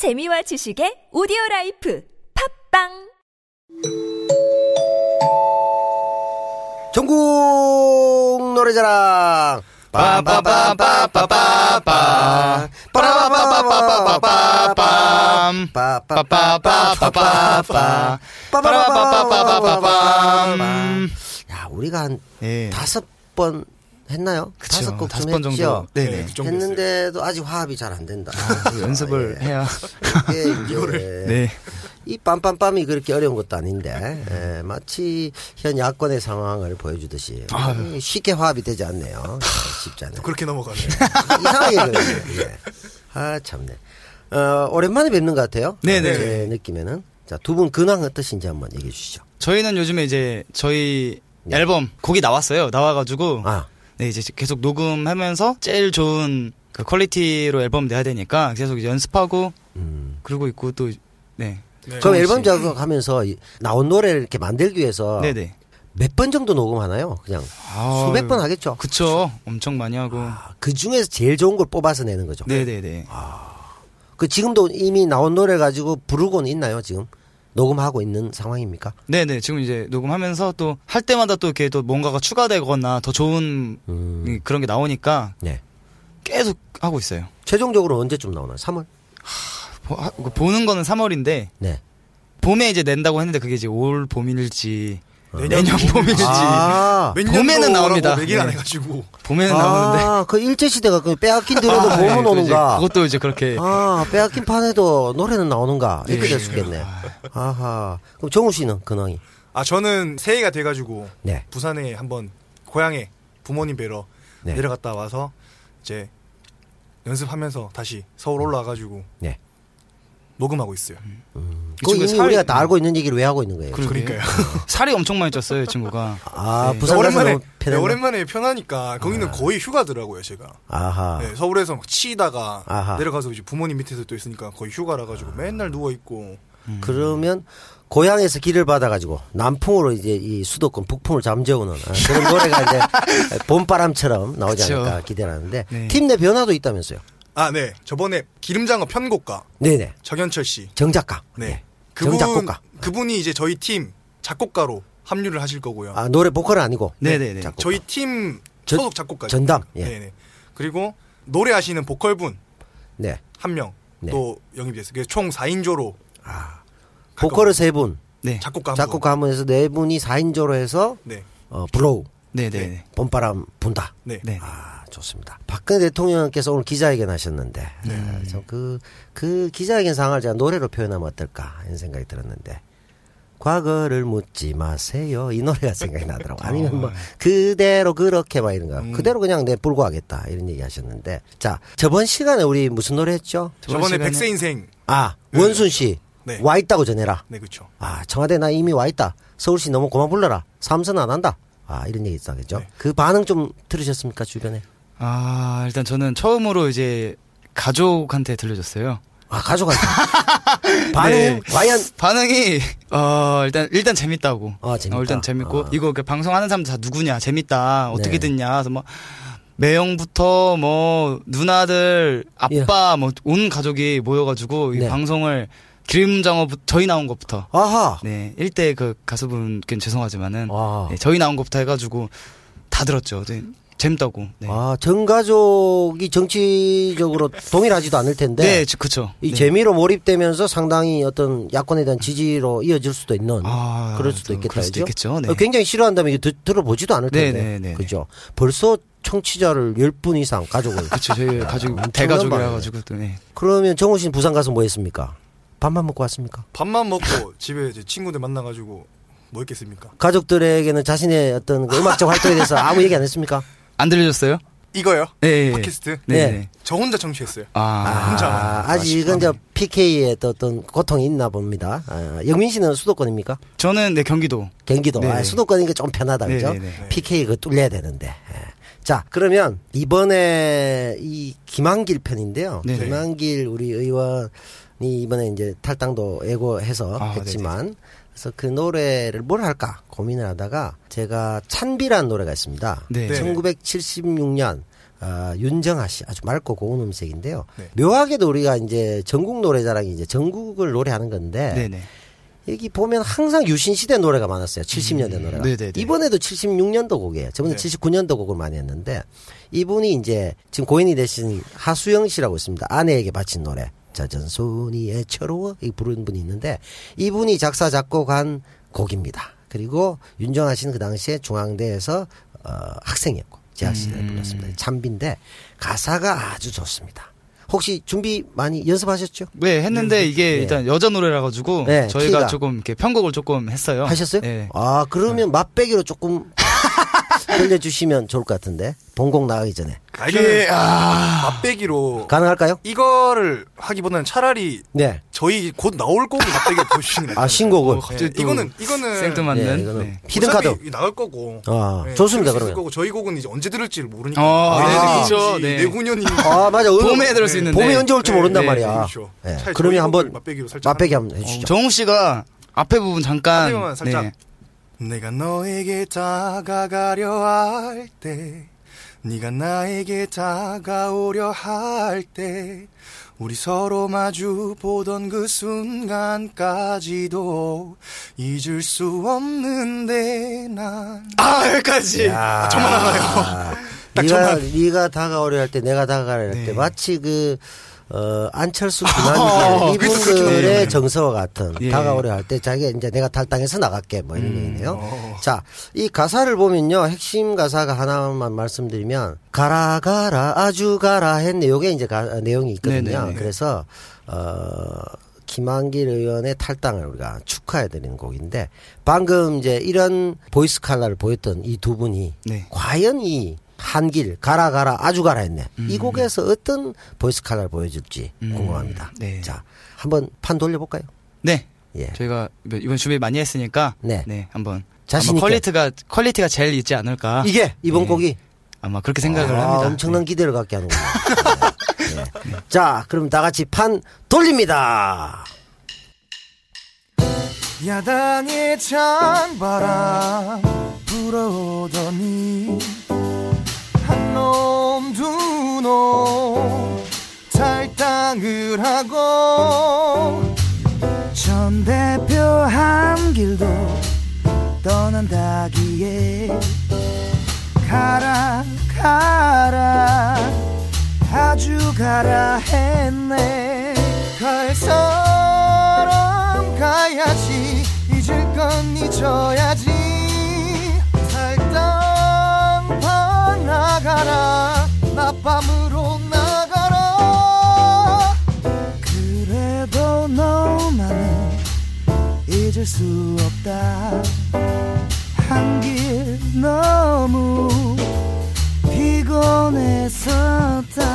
재미와 지식의 오디오 라이프 팟빵 전국 노래자랑 빠빠빠빠빠빠빠. 빠라바바바바바밤 빠빠빠빠빠빠빠. 빠라바바바바밤. 야 우리가 한 예. 다섯 번 했나요? 그쵸. 다섯 곡 다섯 좀 번. 정도. 네네. 네, 그 정도 했어요. 했는데도 아직 화합이 잘 안 된다. 그 연습을 예. 해야. 이제 네. 이 빰빰빰이 그렇게 어려운 것도 아닌데 예, 마치 현 야권의 상황을 보여주듯이 쉽게 화합이 되지 않네요. 쉽지 않아요. 그렇게 넘어가네요. 이상하게. 예. 아 참네. 어, 오랜만에 뵙는 것 같아요. 네네. 제 느낌에는 자 두 분 근황 어떠신지 한번 얘기해 주시죠. 저희는 요즘에 이제 저희 앨범 곡이 나왔어요. 나와가지고. 아 네, 이제 계속 녹음하면서 제일 좋은 그 퀄리티로 앨범 내야 되니까 계속 연습하고 음. 그러고 있고 또, 네. 네. 그럼 앨범 씨. 작업하면서 이- 나온 노래를 이렇게 만들기 위해서 네네. 몇번 정도 녹음하나요? 그냥 아유, 수백 번 하겠죠. 그쵸. 엄청 많이 하고. 아, 그 중에서 제일 좋은 걸 뽑아서 내는 거죠. 네네네. 그 지금도 이미 나온 노래 가지고 부르고는 있나요? 지금 녹음하고 있는 상황입니까? 네네. 지금 이제 녹음하면서 또 할 때마다 또 이렇게 또 뭔가가 추가되거나 더 좋은 음. 이- 그런 게 나오니까 네. 계속 하고 있어요. 최종적으로 언제쯤 나오나요? 3월? 보, 하- 그 보는 거는 3월인데 네. 봄에 이제 낸다고 했는데 그게 이제 올 봄일지 내년 내년 봄일지 아, 몇 봄에는 나옵니다. 얘기를 안 네. 해가지고 봄에는 나오는데 아, 그 일제시대가 그 빼앗긴 들어도 아, 봄은 네, 오는가? 그것도 이제 그렇게 아, 빼앗긴 판에도 노래는 나오는가? 이렇게 네. 될수 있겠네. 아하. 그럼 정우 씨는 근황이? 아 저는 새해가 돼가지고 네. 부산에 한번 고향에 부모님 뵈러 네. 내려갔다 와서 이제 연습하면서 다시 서울 올라와가지고 네. 녹음하고 있어요. 이 그거 친구가 이미 살이- 우리가 다 알고 있는 얘기를 왜 하고 있는 거예요? 그러니까요. 살이 엄청 많이 쪘어요, 이 친구가. 아, 네. 부산 오랜만에 네, 편했나? 오랜만에 편하니까 거기는 거의 휴가더라고요 제가. 아하. 네, 서울에서 막 치다가 아하. 내려가서 이제 부모님 밑에서 또 있으니까 거의 휴가라 가지고 맨날 누워 있고 그러면 고향에서 길을 받아가지고 남풍으로 이제 이 수도권 북풍을 잠재우는 아, 그런 노래가 이제 봄바람처럼 나오지 그쵸. 않을까 기대를 하는데 네. 팀내 변화도 있다면서요? 아 네 저번에 기름장어 편곡가 네네. 정현철 씨 정작가. 네. 그분, 정작곡가. 그분이 이제 저희 팀 작곡가로 합류를 하실 거고요. 아, 노래 보컬은 아니고. 네네네. 작곡가. 저희 팀 전- 소속 작곡가. 전담, 예. 네네. 그리고 노래하시는 보컬분 네. 한 명 네. 또 영입됐어요. 그래서 총 4인조로 보컬을 세 분, 네. 작곡가 한 작곡가 한 분에서 네 분이 4인조로 해서 분. 네. 어, 블로우. 네네 네. 봄바람 분다. 네. 네. 아, 좋습니다. 박근혜 대통령께서 오늘 기자회견 하셨는데, 아, 참 그, 그 기자회견 상황을 제가 노래로 표현하면 어떨까, 이런 생각이 들었는데, 과거를 묻지 마세요. 이 노래가 생각이 나더라고. 아니면 뭐, 그대로 그렇게 막 이런 거. 음. 그대로 그냥 내 불고 하겠다. 이런 얘기 하셨는데. 자, 저번 시간에 우리 무슨 노래 했죠? 저번에 시간에- 백세 인생. 아, 원순 씨. 네. 와 있다고 전해라. 네, 그렇죠. 아, 청와대 나 이미 와 있다. 서울시 너무 고만 불러라. 삼선 안 한다. 아, 이런 얘기 있었겠죠. 네. 그 반응 좀 들으셨습니까, 주변에? 아, 일단 저는 처음으로 이제 가족한테 들려줬어요. 아, 가져가죠. 반응, 네. 과연, 반응이 어 일단 일단 재밌다고. 어, 재밌다. 일단 재밌고 아. 이거 그 방송하는 사람들 다 누구냐 재밌다 어떻게 네. 듣냐 그래서 뭐 매형부터 뭐 누나들 아빠 뭐온 가족이 모여가지고 이 네. 방송을 기름장어 저희 나온 것부터 아하. 네 1대 그 가수분께 죄송하지만은 아. 네, 저희 나온 것부터 해가지고 다 들었죠. 네, 재밌다고. 네. 아, 전 가족이 정치적으로 동일하지도 않을 텐데. 네, 저- 그쵸. 이 네. 재미로 몰입되면서 상당히 어떤 야권에 대한 지지로 이어질 수도 있는 아, 그럴 수도 또 있겠다. 그럴 수도? 있겠죠. 네. 어, 굉장히 싫어한다면 이거 드- 들어보지도 않을 네, 텐데. 네, 네, 그죠? 벌써 청취자를 10분 이상 가족을. 그쵸. 저희 가족 대가족이라. 가지고 또 네. 그러면 정우 씨는 부산 가서 뭐 했습니까? 밥만 먹고 왔습니까? 밥만 먹고 집에 이제 친구들 만나 가지고 뭐 했겠습니까? 가족들에게는 자신의 어떤 그 음악적 활동에 대해서 아무 얘기 안 했습니까? 안 들려줬어요? 이거요? 네. 팟캐스트? 네. 네. 네. 저 혼자 청취했어요. 아, 혼자. 아, 아직은 저 PK의 또 어떤 고통이 있나 봅니다. 아, 영민 씨는 수도권입니까? 저는 네 경기도. 경기도. 네네. 아, 수도권이니까 좀 편하다, 그죠? 네네네. PK 그 뚫려야 되는데. 예. 자, 그러면 이번에 이 김한길 편인데요. 네네. 김한길 우리 의원이 이번에 이제 탈당도 예고해서 아, 했지만 그래서 그 노래를 뭘 할까 고민을 하다가 제가 찬비라는 노래가 있습니다. 네. 네. 1976년 아, 윤정아 씨 아주 맑고 고운 음색인데요. 네. 묘하게도 우리가 이제 전국 노래자랑이 이제 전국을 노래하는 건데 네네. 여기 보면 항상 유신 시대 노래가 많았어요. 70년대 노래가. 네네네. 이번에도 76년도 곡이에요. 저번에 네. 79년도 곡을 많이 했는데 이분이 이제 지금 고인이 되신 하수영 씨라고 있습니다. 아내에게 바친 노래. 젖은 손이 애처로워 이 부르는 분이 있는데 이분이 작사 작곡한 곡입니다. 그리고 윤정아 씨는 그 당시에 중앙대에서 어, 학생이었고 재학 시절에 불렀습니다. 참비인데 가사가 아주 좋습니다. 혹시 준비 많이 연습하셨죠? 네, 했는데 이게 네. 일단 여자 노래라 가지고 네, 저희가 키가. 조금 이렇게 편곡을 조금 했어요. 하셨어요? 네. 아 그러면 맛배기로 조금 들려주시면 좋을 것 같은데 본곡 나가기 전에 아, 이게 맛배기로 가능할까요? 이거를 하기보다는 차라리 네. 저희 곧 나올 곡을 맛배기 보여주시는 게 아. 신곡을. 어, 갑자기 네, 또 이거는 이거는 생뚱맞는. 예, 이거는 네. 히든 카드. 나갈 거고. 아, 네, 좋습니다, 그러면. 거고 저희 곡은 이제 언제 들을지를 모르니까. 어, 네, 내년인지 그렇죠. 네. 내후년이 아 맞아. 음, 봄에 들을 수 네. 있는데. 봄이 언제 올지 네, 모른단 네, 말이야. 그렇죠. 네. 그러면 한번 곡을 맛배기로 살짝 맛배기 한번 해주시죠. 정우 씨가 앞에 부분 잠깐 살짝. 네. 내가 너에게 다가가려 할 때, 네가 나에게 다가오려 할 때, 우리 서로 마주 보던 그 순간까지도 잊을 수 없는데 난. 아 여기까지. 야. 정말 알아요. 딱 네가 저만. 네가 다가오려 할 때 내가 다가오려 할때 네. 마치 그 어, 안철수 어, 김한길 그렇죠, 그렇죠. 이분들의 네. 정서와 같은 예. 다가오려 할 때 자기가 이제 내가 탈당해서 나갈게 뭐 이런 얘기네요. 어. 자, 이 가사를 보면요. 핵심 가사가 하나만 말씀드리면 가라 가라 아주 가라 했네. 요게 이제 가- 내용이 있거든요. 네네네. 그래서 어 김한길 의원의 탈당을 우리가 축하해 드리는 곡인데 방금 이제 이런 보이스 칼라를 보였던 이 두 분이 네. 과연 이 한길 가라 가라 아주 가라 했네. 이 곡에서 어떤 보이스 칼라를 보여줄지 음. 궁금합니다. 네. 자, 한번 판 돌려볼까요? 네. 예. 저희가 이번 준비 많이 했으니까 네. 네, 한번 자신 아마 있게. quality가 quality가 제일 있지 않을까. 이게 이번 네. 곡이 아마 그렇게 생각을 아, 합니다. 엄청난 기대를 갖게 하는군요. 네. 자, 그럼 다 같이 판 돌립니다. 야당의 찬바람 가라. 아주 가라 했네. 갈 사람 가야지. 잊을 건 잊어야지. 탈당판 나가라. 낮밤으로 나가라. 그래도 너만은 잊을 수 없다. 한길 너무 피곤했었다.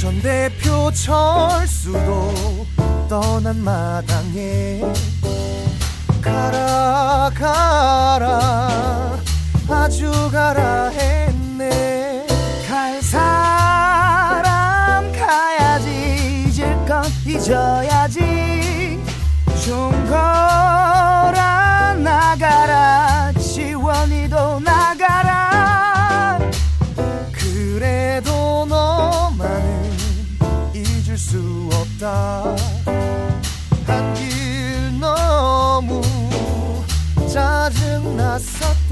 전 대표 철수도 떠난 마당에 가라 가라 아주 가라 했 건 잊어야지. 종거라 나가라 지원이도 나가라. 그래도 너만은 잊을 수 없다. 한길 너무 짜증났었다